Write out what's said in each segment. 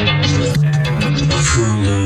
Hulu.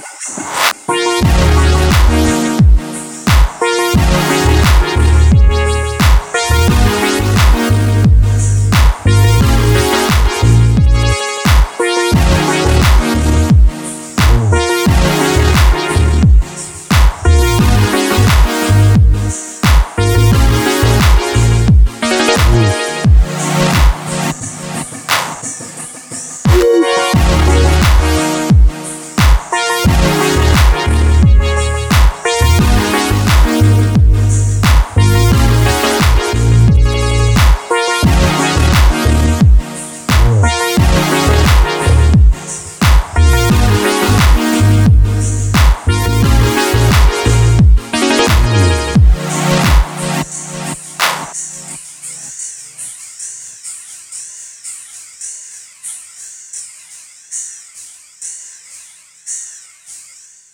あ。